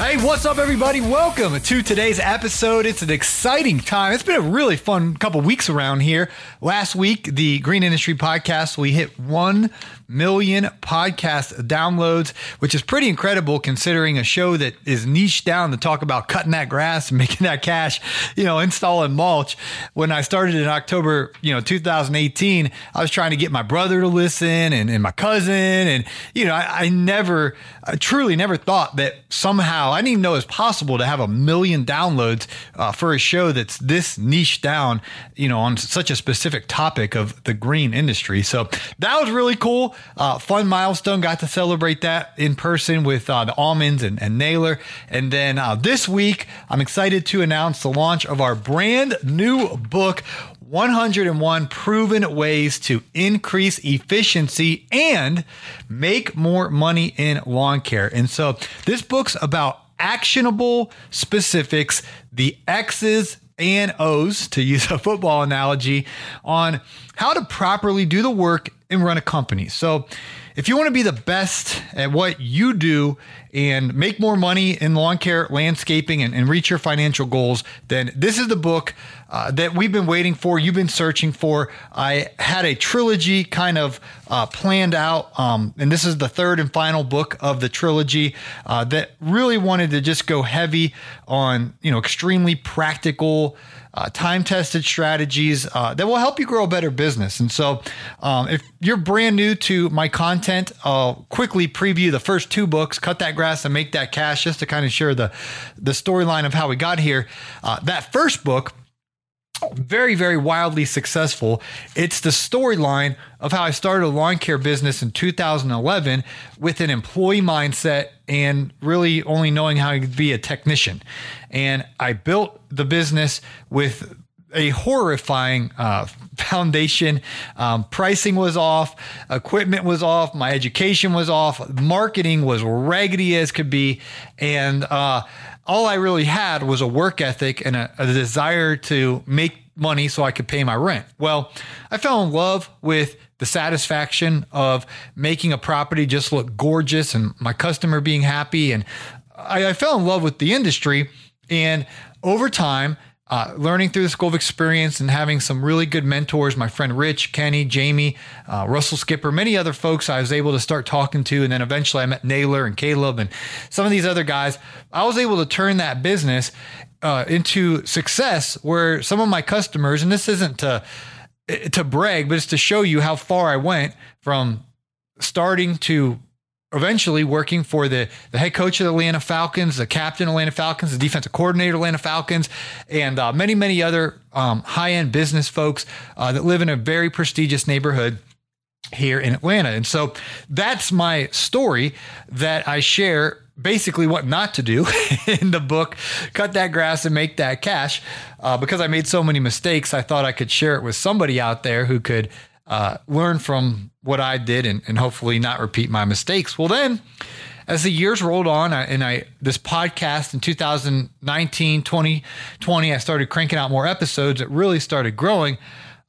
Hey, what's up, everybody? Welcome to today's episode. It's an exciting time. It's been a really fun couple weeks around here. Last week, the Green Industry Podcast, we hit 1 million podcast downloads, which is pretty incredible considering a show that is niched down to talk about cutting that grass and making that cash, you know, installing mulch. When I started in October, you know, 2018, I was trying to get my brother to listen and, and my cousin. And, you know, I, I never, I truly never thought that somehow, I didn't even know it was possible to have a million downloads uh, for a show that's this niche down, you know, on such a specific topic of the green industry. So that was really cool. Uh, fun milestone. Got to celebrate that in person with uh, the Allmans and, and Naylor. And then uh, this week, I'm excited to announce the launch of our brand new book, 101 proven ways to increase efficiency and make more money in lawn care. And so this book's about actionable specifics, the X's and O's, to use a football analogy, on how to properly do the work and run a company. So, if you want to be the best at what you do and make more money in lawn care, landscaping, and, and reach your financial goals, then this is the book uh, that we've been waiting for. You've been searching for. I had a trilogy kind of uh, planned out, um, and this is the third and final book of the trilogy uh, that really wanted to just go heavy on you know extremely practical uh, time tested strategies uh, that will help you grow a better business. And so, um, if you're brand new to my content, I'll quickly preview the first two books, Cut That Grass and Make That Cash, just to kind of share the, the storyline of how we got here. Uh, that first book, very, very wildly successful. It's the storyline of how I started a lawn care business in 2011 with an employee mindset and really only knowing how to be a technician. And I built the business with a horrifying uh, foundation. Um, pricing was off, equipment was off, my education was off, marketing was raggedy as could be. And, uh, all I really had was a work ethic and a, a desire to make money so I could pay my rent. Well, I fell in love with the satisfaction of making a property just look gorgeous and my customer being happy. And I, I fell in love with the industry. And over time, uh, learning through the school of experience and having some really good mentors, my friend Rich, Kenny, Jamie, uh, Russell Skipper, many other folks I was able to start talking to. And then eventually I met Naylor and Caleb and some of these other guys. I was able to turn that business uh, into success where some of my customers, and this isn't to, to brag, but it's to show you how far I went from starting to eventually working for the, the head coach of the Atlanta Falcons, the captain of Atlanta Falcons, the defensive coordinator of Atlanta Falcons, and uh, many, many other um, high end business folks uh, that live in a very prestigious neighborhood here in Atlanta. And so that's my story that I share basically what not to do in the book cut that grass and make that cash uh, because i made so many mistakes i thought i could share it with somebody out there who could uh, learn from what I did and, and hopefully not repeat my mistakes. Well, then as the years rolled on I, and I this podcast in 2019 2020 I started cranking out more episodes it really started growing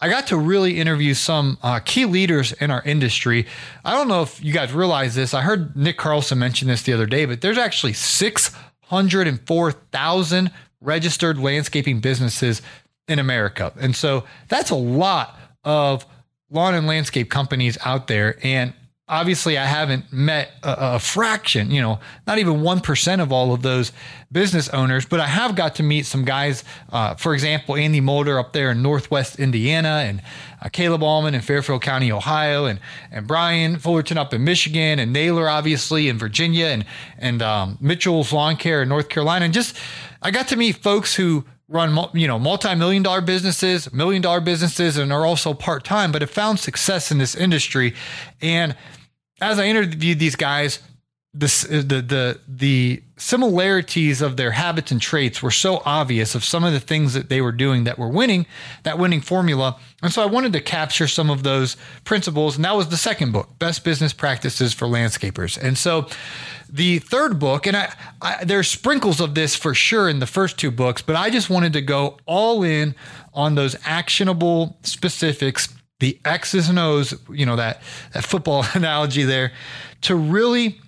I got to really interview some uh, key leaders in our industry. I don't know if you guys realize this. I heard Nick Carlson mention this the other day, but there's actually 604,000 registered landscaping businesses in America. And so that's a lot of lawn and landscape companies out there. And obviously I haven't met a, a, fraction, you know, not even 1% of all of those business owners, but I have got to meet some guys, uh, for example, Andy Mulder up there in Northwest Indiana and uh, Caleb Allman in Fairfield County, Ohio, and, and Brian Fullerton up in Michigan and Naylor, obviously, in Virginia and, and um, Mitchell's Lawn Care in North Carolina. And just, I got to meet folks who run you know multi-million dollar businesses million dollar businesses and are also part-time but have found success in this industry. And as I interviewed these guys, the, uh, the the the similarities of their habits and traits were so obvious of some of the things that they were doing that were winning that winning formula. And so i wanted to capture some of those principles and that was the second book best business practices for landscapers. And so the third book and I, I there's sprinkles of this for sure in the first two books but i just wanted to go all in on those actionable specifics the X's and O's, you know, that, that football analogy there, to really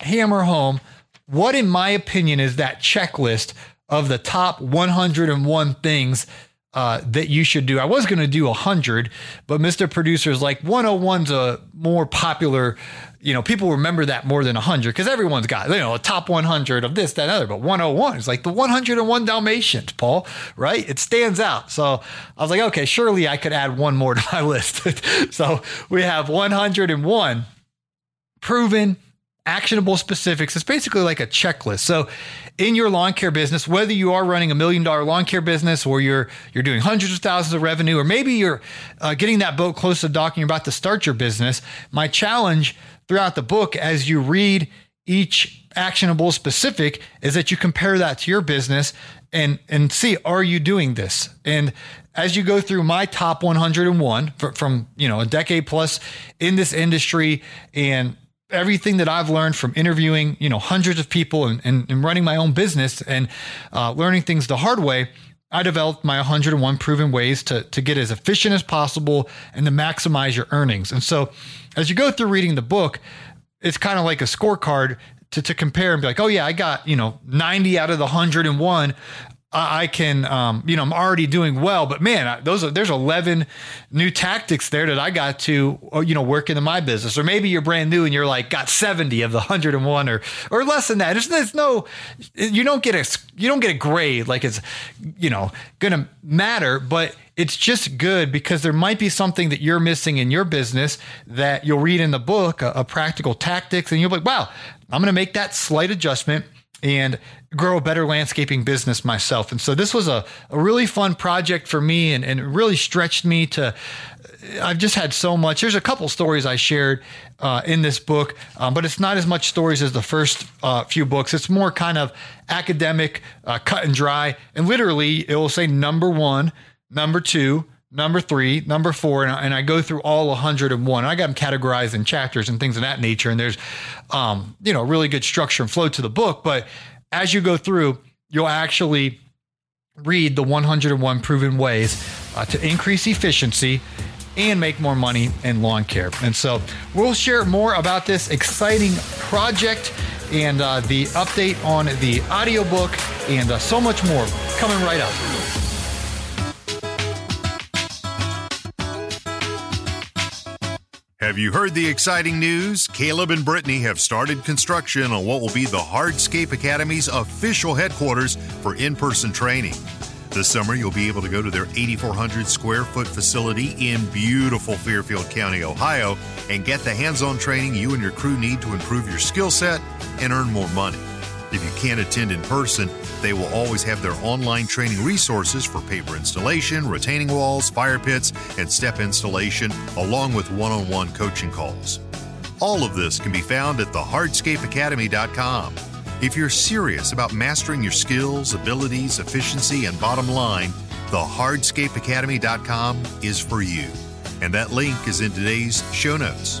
hammer home what, in my opinion, is that checklist of the top 101 things uh, that you should do. I was going to do 100, but Mr. Producer is like 101's a more popular you know, people remember that more than 100 because everyone's got, you know, a top 100 of this, that, and other. But 101 is like the 101 Dalmatians, Paul, right? It stands out. So I was like, okay, surely I could add one more to my list. so we have 101 proven actionable specifics. It's basically like a checklist. So in your lawn care business, whether you are running a million dollar lawn care business or you're you're doing hundreds of thousands of revenue, or maybe you're uh, getting that boat close to dock and you're about to start your business, my challenge throughout the book as you read each actionable specific is that you compare that to your business and and see are you doing this and as you go through my top 101 from you know a decade plus in this industry and everything that I've learned from interviewing you know hundreds of people and, and, and running my own business and uh, learning things the hard way I developed my 101 proven ways to, to get as efficient as possible and to maximize your earnings. And so as you go through reading the book, it's kind of like a scorecard to, to compare and be like, oh yeah, I got, you know, 90 out of the 101. I can, um, you know, I'm already doing well, but man, those are, there's 11 new tactics there that I got to, uh, you know, work into my business. Or maybe you're brand new and you're like got 70 of the 101 or or less than that. There's, there's no, you don't get a you don't get a grade like it's, you know, gonna matter, but it's just good because there might be something that you're missing in your business that you'll read in the book, a, a practical tactics, and you'll be like, wow, I'm gonna make that slight adjustment and grow a better landscaping business myself. And so this was a, a really fun project for me and, and really stretched me to. I've just had so much. There's a couple stories I shared uh, in this book, um, but it's not as much stories as the first uh, few books. It's more kind of academic, uh, cut and dry. And literally, it will say number one, number two, number three, number four, and I, and I go through all 101. I got them categorized in chapters and things of that nature. And there's, um, you know, really good structure and flow to the book. But as you go through, you'll actually read the 101 proven ways uh, to increase efficiency and make more money in lawn care. And so we'll share more about this exciting project and uh, the update on the audiobook and uh, so much more coming right up. Have you heard the exciting news? Caleb and Brittany have started construction on what will be the Hardscape Academy's official headquarters for in person training. This summer, you'll be able to go to their 8,400 square foot facility in beautiful Fairfield County, Ohio, and get the hands on training you and your crew need to improve your skill set and earn more money. If you can't attend in person, they will always have their online training resources for paver installation, retaining walls, fire pits, and step installation, along with one on one coaching calls. All of this can be found at thehardscapeacademy.com. If you're serious about mastering your skills, abilities, efficiency, and bottom line, thehardscapeacademy.com is for you. And that link is in today's show notes.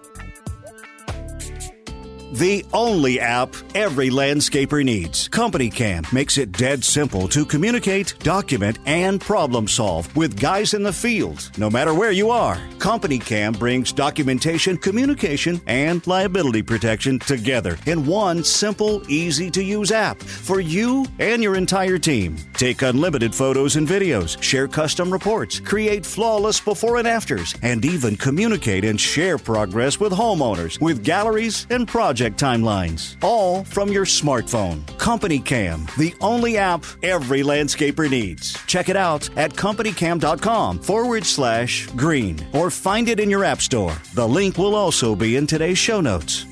The only app every landscaper needs. Company Cam makes it dead simple to communicate, document, and problem solve with guys in the field, no matter where you are. Company Cam brings documentation, communication, and liability protection together in one simple, easy to use app for you and your entire team. Take unlimited photos and videos, share custom reports, create flawless before and afters, and even communicate and share progress with homeowners with galleries and projects project timelines, all from your smartphone. Company Cam, the only app every landscaper needs. Check it out at companycam.com forward slash green or find it in your app store. The link will also be in today's show notes.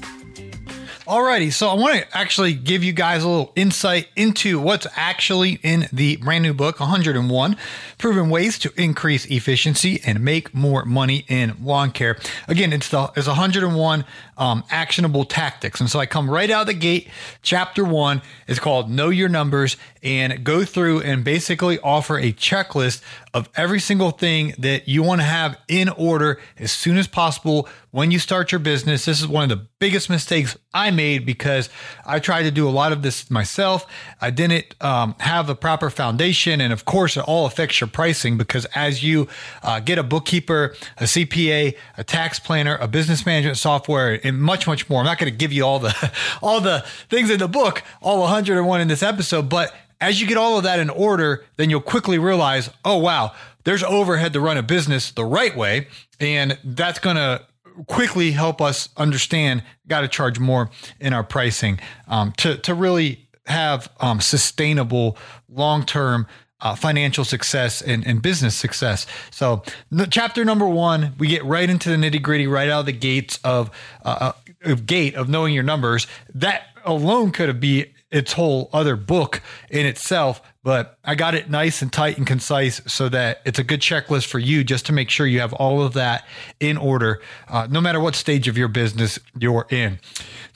Alrighty, so I want to actually give you guys a little insight into what's actually in the brand new book, 101 Proven Ways to Increase Efficiency and Make More Money in Lawn Care. Again, it's the it's 101 um, actionable tactics, and so I come right out of the gate. Chapter one is called Know Your Numbers, and go through and basically offer a checklist of every single thing that you want to have in order as soon as possible when you start your business. This is one of the biggest mistakes I made because I tried to do a lot of this myself. I didn't um, have a proper foundation. And of course, it all affects your pricing because as you uh, get a bookkeeper, a CPA, a tax planner, a business management software, and much, much more, I'm not going to give you all the, all the things in the book, all 101 in this episode, but as you get all of that in order, then you'll quickly realize, oh, wow, there's overhead to run a business the right way. And that's going to quickly help us understand got to charge more in our pricing um, to, to really have um, sustainable long term uh, financial success and, and, business success. So, the, chapter number one, we get right into the nitty gritty, right out of the gates of, uh, uh, of gate of knowing your numbers. That alone could be its whole other book in itself, but I got it nice and tight and concise so that it's a good checklist for you just to make sure you have all of that in order, uh, no matter what stage of your business you're in.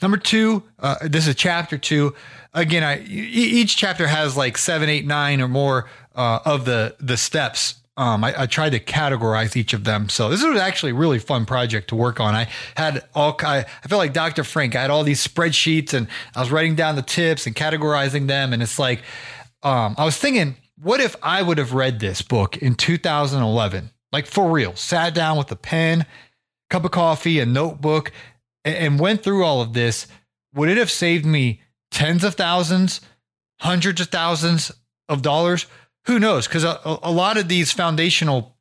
Number two, uh, this is chapter two. Again, I, each chapter has like seven, eight, nine or more uh, of the the steps um, I, I, tried to categorize each of them. So this was actually a really fun project to work on. I had all I, I felt like Dr. Frank. I had all these spreadsheets and I was writing down the tips and categorizing them. And it's like um, I was thinking, what if I would have read this book in 2011, like for real, sat down with a pen, cup of coffee, a notebook, and, and went through all of this? Would it have saved me tens of thousands, hundreds of thousands of dollars? Who knows? Because a, a lot of these foundational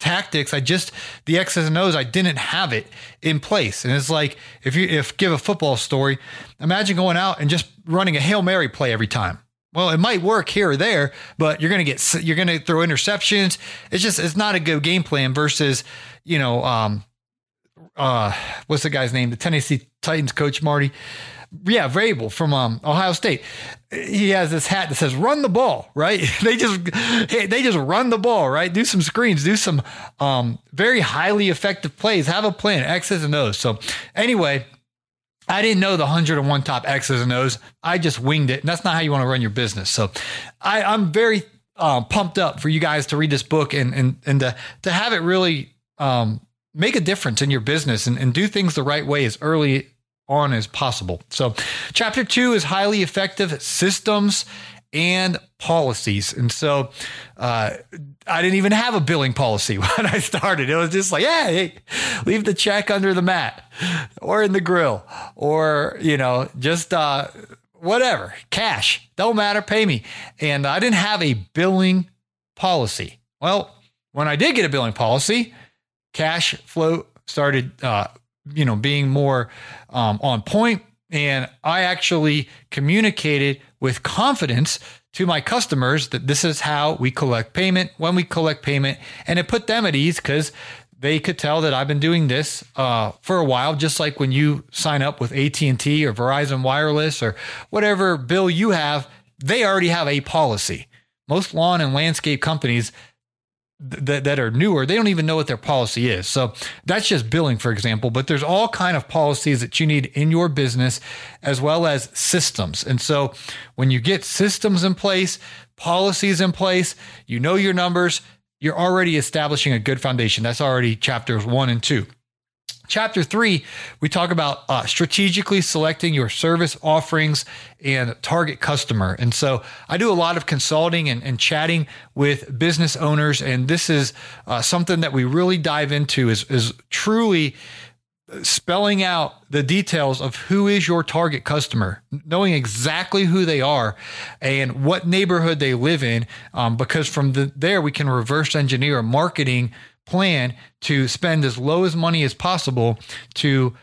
tactics, I just the X's and O's, I didn't have it in place. And it's like if you if give a football story, imagine going out and just running a hail mary play every time. Well, it might work here or there, but you're gonna get you're gonna throw interceptions. It's just it's not a good game plan versus you know um uh what's the guy's name the Tennessee Titans coach Marty yeah, Vrabel from um, Ohio State. He has this hat that says "Run the ball." Right? they just they just run the ball. Right? Do some screens. Do some um, very highly effective plays. Have a plan. X's and O's. So anyway, I didn't know the 101 top X's and O's. I just winged it, and that's not how you want to run your business. So I, I'm very uh, pumped up for you guys to read this book and and and to to have it really um, make a difference in your business and, and do things the right way as early on as possible. So, chapter two is highly effective systems and policies. And so, uh, I didn't even have a billing policy when I started. It was just like, yeah, hey, leave the check under the mat or in the grill or, you know, just, uh, whatever, cash, don't matter, pay me. And I didn't have a billing policy. Well, when I did get a billing policy, cash flow started, uh, you know, being more um, on point, and I actually communicated with confidence to my customers that this is how we collect payment when we collect payment, and it put them at ease because they could tell that I've been doing this uh, for a while, just like when you sign up with AT and T or Verizon Wireless or whatever bill you have, they already have a policy. Most lawn and landscape companies th- that are newer, they don't even know what their policy is. So that's just billing, for example. But there's all kind of policies that you need in your business, as well as systems. And so when you get systems in place, policies in place, you know your numbers you're already establishing a good foundation. That's already chapters one and two. Chapter three, we talk about uh, strategically selecting your service offerings and target customer. And so I do a lot of consulting and, and chatting with business owners. And this is uh, something that we really dive into is, is truly spelling out the details of who is your target customer, knowing exactly who they are and what neighborhood they live in, um, because from the, there we can reverse engineer marketing plan to spend as low as money as possible to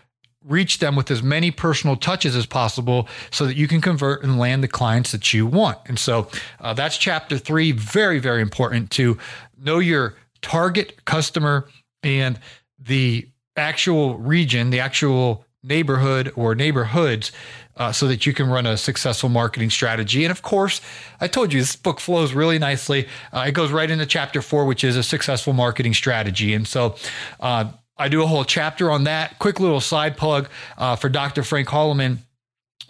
reach them with as many personal touches as possible so that you can convert and land the clients that you want. And so uh, that's chapter three. Very, very important to know your target customer and the actual region, the actual neighborhood or neighborhoods, uh, so that you can run a successful marketing strategy. And of course, I told you this book flows really nicely. Uh, it goes right into chapter four, which is a successful marketing strategy. And so, uh, I do a whole chapter on that. Quick little side plug uh, for Dr. Frank Holloman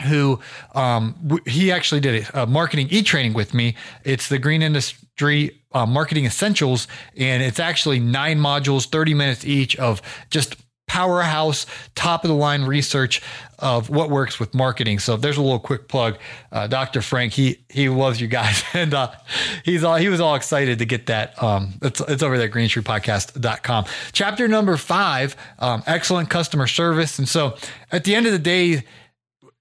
who um, he actually did a marketing e-training with me. It's the Green Industry uh, Marketing Essentials, and it's actually nine modules, 30 minutes each of just powerhouse, top of the line research of what works with marketing. So there's a little quick plug. Uh, Dr. Frank, he he loves you guys, and uh, he's all he was all excited to get that. Um, it's it's over there, greenstreetpodcast.com. Chapter number five, um, excellent customer service. And so at the end of the day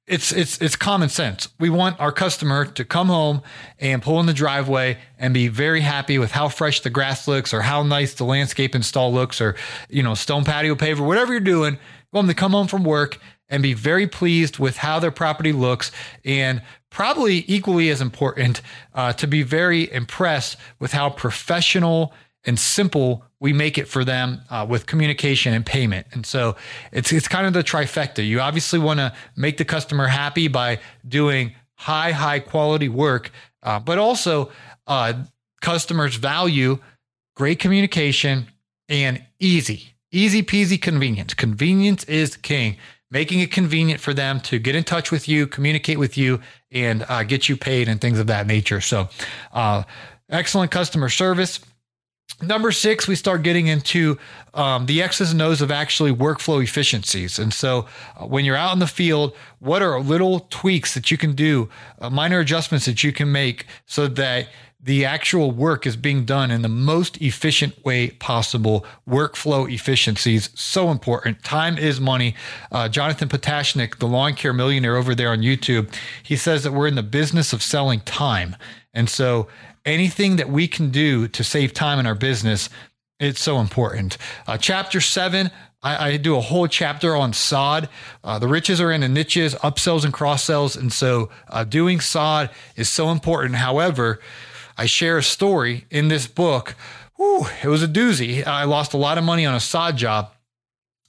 it's it's it's common sense. We want our customer to come home and pull in the driveway and be very happy with how fresh the grass looks or how nice the landscape install looks or you know stone patio paver whatever you're doing. We want them to come home from work and be very pleased with how their property looks and probably equally as important uh, to be very impressed with how professional and simple we make it for them uh, with communication and payment. And so it's it's kind of the trifecta. You obviously want to make the customer happy by doing high high quality work, uh, but also uh, customers value great communication and easy easy peasy convenience. Convenience is king. Making it convenient for them to get in touch with you, communicate with you, and uh, get you paid and things of that nature. So, uh, excellent customer service Number six, we start getting into um, the X's and O's of actually workflow efficiencies. And so, uh, when you're out in the field, what are little tweaks that you can do, uh, minor adjustments that you can make so that the actual work is being done in the most efficient way possible. Workflow efficiencies, so important. Time is money. Uh, Jonathan Pototschnik, the lawn care millionaire over there on YouTube, he says that we're in the business of selling time. And so, anything that we can do to save time in our business, it's so important. Uh, chapter seven, I, I, do a whole chapter on sod. Uh, the riches are in the niches, upsells and cross sells. And so uh, doing sod is so important. However, I share a story in this book. Whew, it was a doozy. I lost a lot of money on a sod job.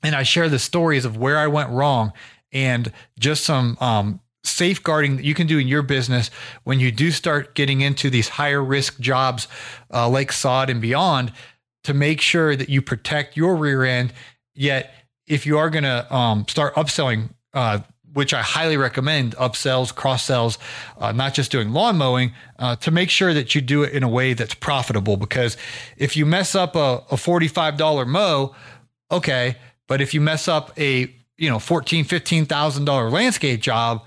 And I share the stories of where I went wrong and just some um, safeguarding that you can do in your business when you do start getting into these higher risk jobs uh, like sod and beyond to make sure that you protect your rear end. Yet if you are going to um, start upselling uh, which i highly recommend upsells cross sells uh, not just doing lawn mowing uh, to make sure that you do it in a way that's profitable. Because if you mess up a, a $45 mow okay but if you mess up a you know $14 $15000 landscape job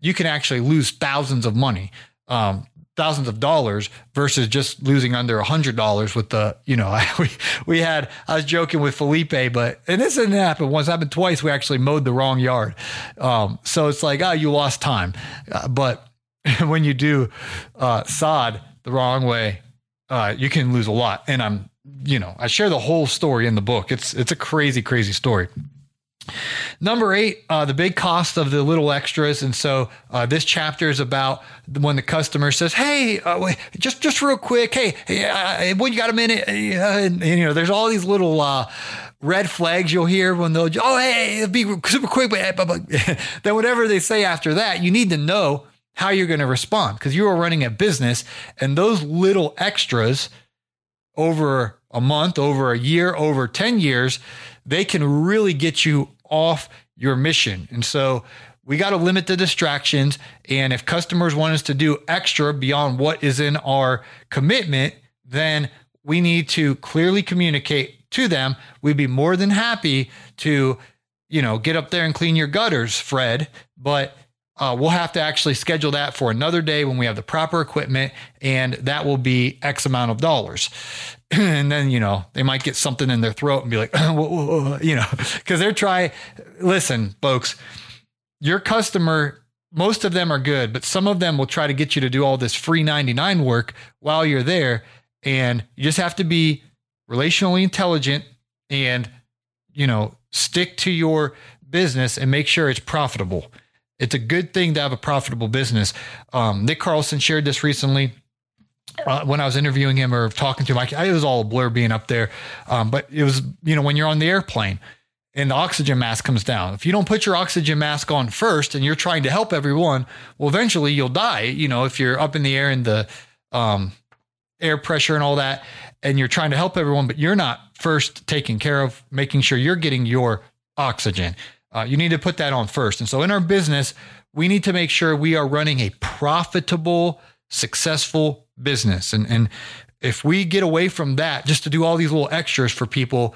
you can actually lose thousands of money, um, thousands of dollars versus just losing under a hundred dollars with the, you know, we, we had, I was joking with Felipe, but, and this didn't happen once, happened twice. We actually mowed the wrong yard. Um, so it's like, oh, you lost time. Uh, but when you do uh, sod the wrong way, uh, you can lose a lot. And I'm you know, I share the whole story in the book. It's it's a crazy, crazy story. Number eight, uh, the big cost of the little extras, and so uh, this chapter is about when the customer says, "Hey, uh, wait, just just real quick, hey, hey when you got a minute?" And, and, you know, there's all these little uh, red flags you'll hear when they'll, "Oh, hey, be super quick," but then whatever they say after that, you need to know how you're going to respond because you are running a business, and those little extras over a month, over a year, over 10 years, they can really get you off your mission. And so we got to limit the distractions. And if customers want us to do extra beyond what is in our commitment, then we need to clearly communicate to them. We'd be more than happy to, you know, get up there and clean your gutters, Fred, but uh, we'll have to actually schedule that for another day when we have the proper equipment, and that will be X amount of dollars. and then you know they might get something in their throat and be like, you know, because they're trying. Listen, folks, your customer, most of them are good, but some of them will try to get you to do all this free ninety nine work while you're there, and you just have to be relationally intelligent and you know stick to your business and make sure it's profitable. It's a good thing to have a profitable business. Um, Nick Carlson shared this recently uh, when I was interviewing him or talking to him, I, it was all a blur being up there. Um, but it was, you know, when you're on the airplane and the oxygen mask comes down, if you don't put your oxygen mask on first and you're trying to help everyone, well, eventually you'll die. You know, if you're up in the air and the um, air pressure and all that, and you're trying to help everyone, but you're not first taking care of making sure you're getting your oxygen. Uh, you need to put that on first. And so in our business, we need to make sure we are running a profitable, successful business. And and if we get away from that just to do all these little extras for people,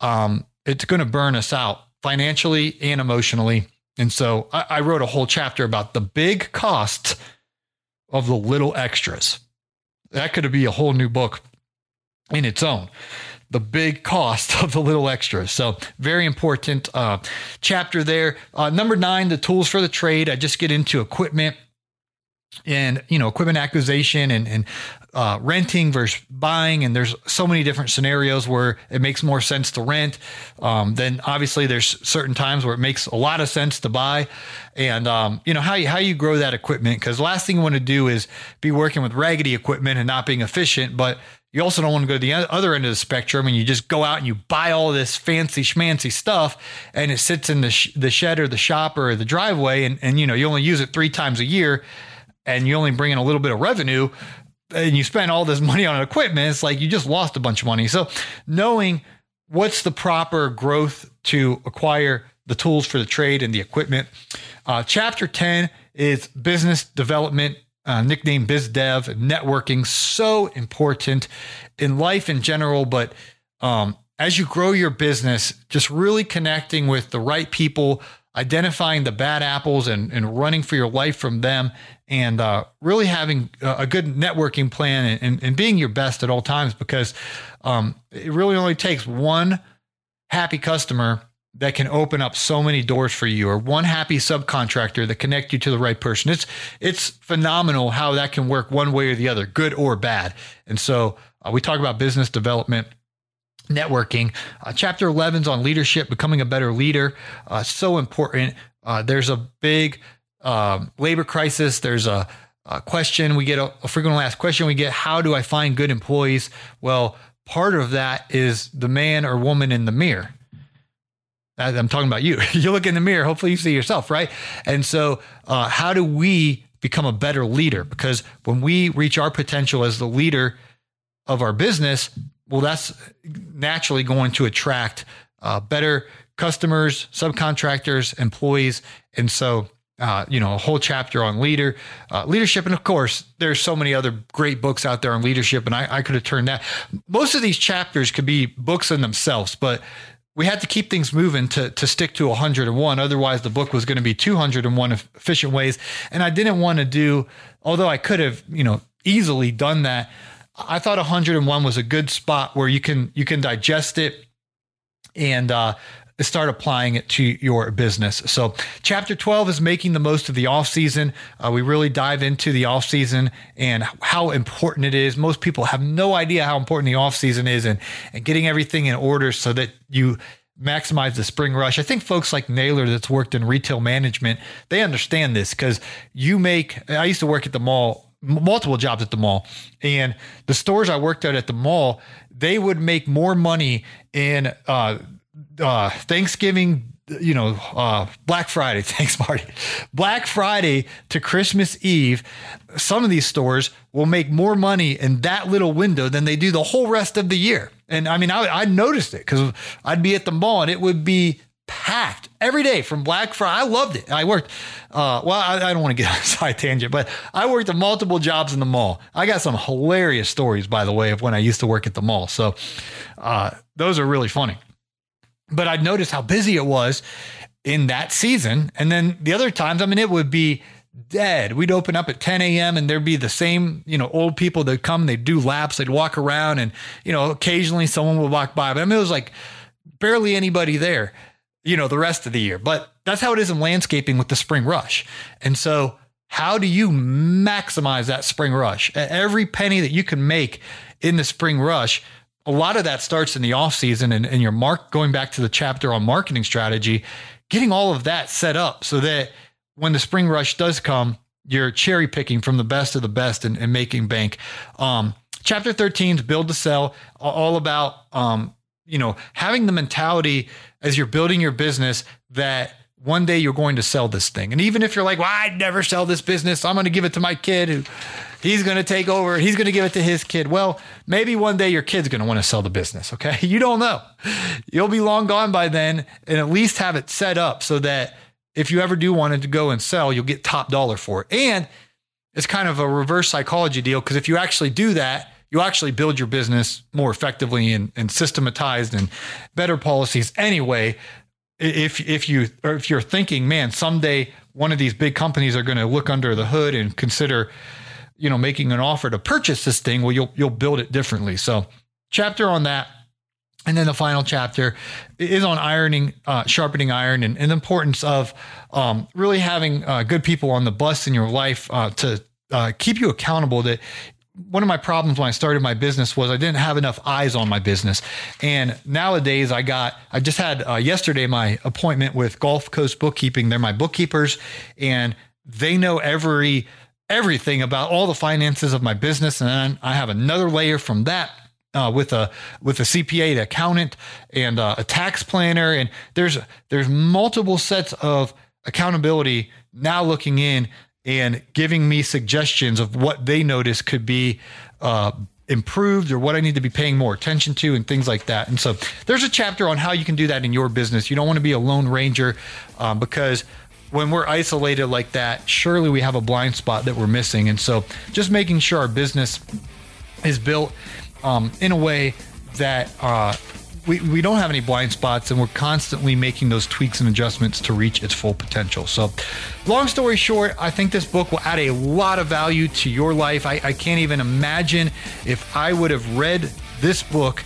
um, it's going to burn us out financially and emotionally. And so I, I wrote a whole chapter about the big cost of the little extras. That could be a whole new book in its own. The big cost of the little extras. So, very important uh, chapter there. Uh, number nine, the tools for the trade. I just get into equipment and you know equipment acquisition and, and uh, renting versus buying and there's so many different scenarios where it makes more sense to rent um, then obviously there's certain times where it makes a lot of sense to buy and um, you know how you how you grow that equipment because last thing you want to do is be working with raggedy equipment and not being efficient but you also don't want to go to the other end of the spectrum and you just go out and you buy all this fancy schmancy stuff and it sits in the, sh- the shed or the shop or the driveway and, and you know you only use it three times a year and you only bring in a little bit of revenue and you spend all this money on equipment, it's like you just lost a bunch of money. So knowing what's the proper growth to acquire the tools for the trade and the equipment. Uh, chapter 10 is business development, uh, nicknamed biz dev, networking. So important in life in general, but um, as you grow your business, just really connecting with the right people, identifying the bad apples and, and running for your life from them and uh, really having a good networking plan and, and, and, being your best at all times because um, it really only takes one happy customer that can open up so many doors for you or one happy subcontractor that connect you to the right person it's it's phenomenal how that can work one way or the other good or bad and so uh, we talk about business development networking. Uh, chapter 11 is on leadership, becoming a better leader. Uh, so important. Uh, there's a big um, labor crisis. There's a, a question we get, a, a frequently asked question we get How do I find good employees? Well, part of that is the man or woman in the mirror. I'm talking about you. you look in the mirror, hopefully you see yourself, right? And so, uh, how do we become a better leader? Because when we reach our potential as the leader of our business, well, that's naturally going to attract uh, better customers, subcontractors, employees. And so, uh, you know, a whole chapter on leader, uh, leadership. And of course, there's so many other great books out there on leadership. And I, I could have turned that. Most of these chapters could be books in themselves, but we had to keep things moving to, to stick to 101. Otherwise, the book was going to be 201 efficient ways. And I didn't want to do, although I could have, you know, easily done that. I thought 101 was a good spot where you can you can digest it and uh, start applying it to your business. So, chapter 12 is making the most of the off season. Uh, we really dive into the off season and how important it is. Most people have no idea how important the off season is and, and getting everything in order so that you maximize the spring rush. I think folks like Naylor that's worked in retail management, they understand this because you make, I used to work at the mall multiple jobs at the mall and the stores i worked at at the mall they would make more money in uh, uh, Thanksgiving, you know, uh, Black Friday. Thanks, Marty. Black Friday to Christmas Eve. Some of these stores will make more money in that little window than they do the whole rest of the year. And I mean, I, I noticed it because I'd be at the mall and it would be packed every day from Black Friday. I loved it. I worked, uh, well, I, I, don't want to get on a side tangent, but I worked at multiple jobs in the mall. I got some hilarious stories, by the way, of when I used to work at the mall. So uh, those are really funny. But I'd notice how busy it was in that season. And then the other times, I mean, it would be dead. We'd open up at 10 a.m. and there'd be the same, you know, old people that come, they'd do laps, they'd walk around, and, you know, occasionally someone would walk by. But I mean, it was like barely anybody there, you know, the rest of the year. But that's how it is in landscaping with the spring rush. And so, how do you maximize that spring rush? Every penny that you can make in the spring rush a lot of that starts in the off season and, and your mark going back to the chapter on marketing strategy, getting all of that set up so that when the spring rush does come, you're cherry picking from the best of the best and, and making bank. Um, chapter 13 is build to sell, all about um, you know having the mentality as you're building your business that one day you're going to sell this thing. And even if you're like, well, I'd never sell this business, I'm going to give it to my kid who he's going to take over. He's going to give it to his kid. Well, maybe one day your kid's going to want to sell the business. Okay. You don't know. You'll be long gone by then and at least have it set up so that if you ever do want to go and sell, you'll get top dollar for it. And it's kind of a reverse psychology deal because if you actually do that, you actually build your business more effectively and, and systematized and better policies anyway if if you or if you're thinking, man, someday one of these big companies are going to look under the hood and consider, you know, making an offer to purchase this thing, well, you'll you'll build it differently. So, chapter on that. And then the final chapter is on ironing, uh, sharpening iron, and, and, the importance of um, really having uh, good people on the bus in your life uh, to uh, keep you accountable. That one of my problems when I started my business was I didn't have enough eyes on my business. And nowadays I got, I just had uh, yesterday my appointment with Gulf Coast Bookkeeping. They're my bookkeepers and they know every, everything about all the finances of my business. And then I have another layer from that uh, with a with a CPA, an accountant, and uh, a tax planner, and there's there's multiple sets of accountability now looking in and giving me suggestions of what they notice could be uh, improved or what I need to be paying more attention to and things like that. And so there's a chapter on how you can do that in your business. You don't want to be a lone ranger um, because when we're isolated like that, surely we have a blind spot that we're missing. And so just making sure our business is built um, in a way that uh, we, we don't have any blind spots and we're constantly making those tweaks and adjustments to reach its full potential. So, long story short, I think this book will add a lot of value to your life. I, I can't even imagine if I would have read this book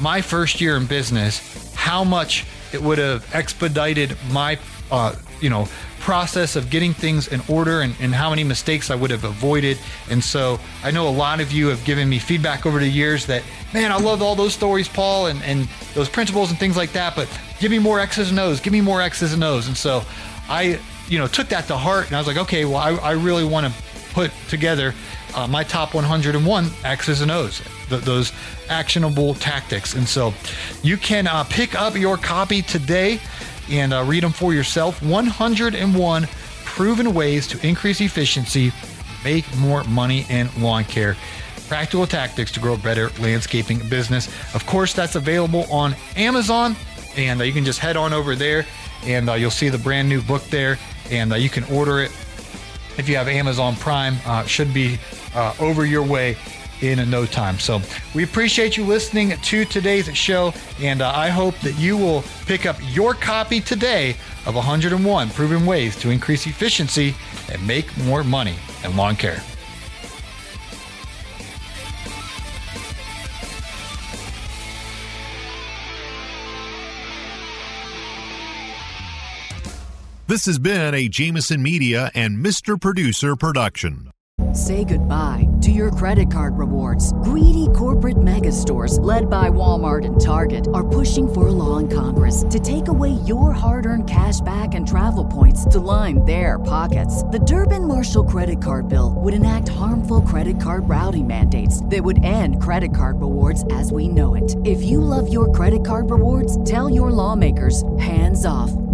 my first year in business, how much it would have expedited my, uh, you know, process of getting things in order and, and how many mistakes I would have avoided. And so I know a lot of you have given me feedback over the years that, man, I love all those stories, Paul, and, and those principles and things like that, but give me more X's and O's, give me more X's and O's. And so I, you know, took that to heart and I was like, okay, well, I, I really want to put together uh, my top 101 X's and O's, th- those actionable tactics. And so you can uh, pick up your copy today and uh, read them for yourself. 101 proven ways to increase efficiency, make more money in lawn care. Practical tactics to grow a better landscaping business. Of course, that's available on Amazon, and uh, you can just head on over there and uh, you'll see the brand new book there, and uh, you can order it if you have Amazon Prime. Uh, should be uh, over your way in no time. So we appreciate you listening to today's show, and uh, I hope that you will pick up your copy today of 101 Proven Ways to Increase Efficiency and Make More Money in Lawn Care. This has been a Jameson Media and Mr. Producer production. Say goodbye to your credit card rewards. Greedy corporate mega stores, led by Walmart and Target, are pushing for a law in Congress to take away your hard earned cash back and travel points to line their pockets. The Durbin Marshall credit card bill would enact harmful credit card routing mandates that would end credit card rewards as we know it. If you love your credit card rewards, tell your lawmakers hands off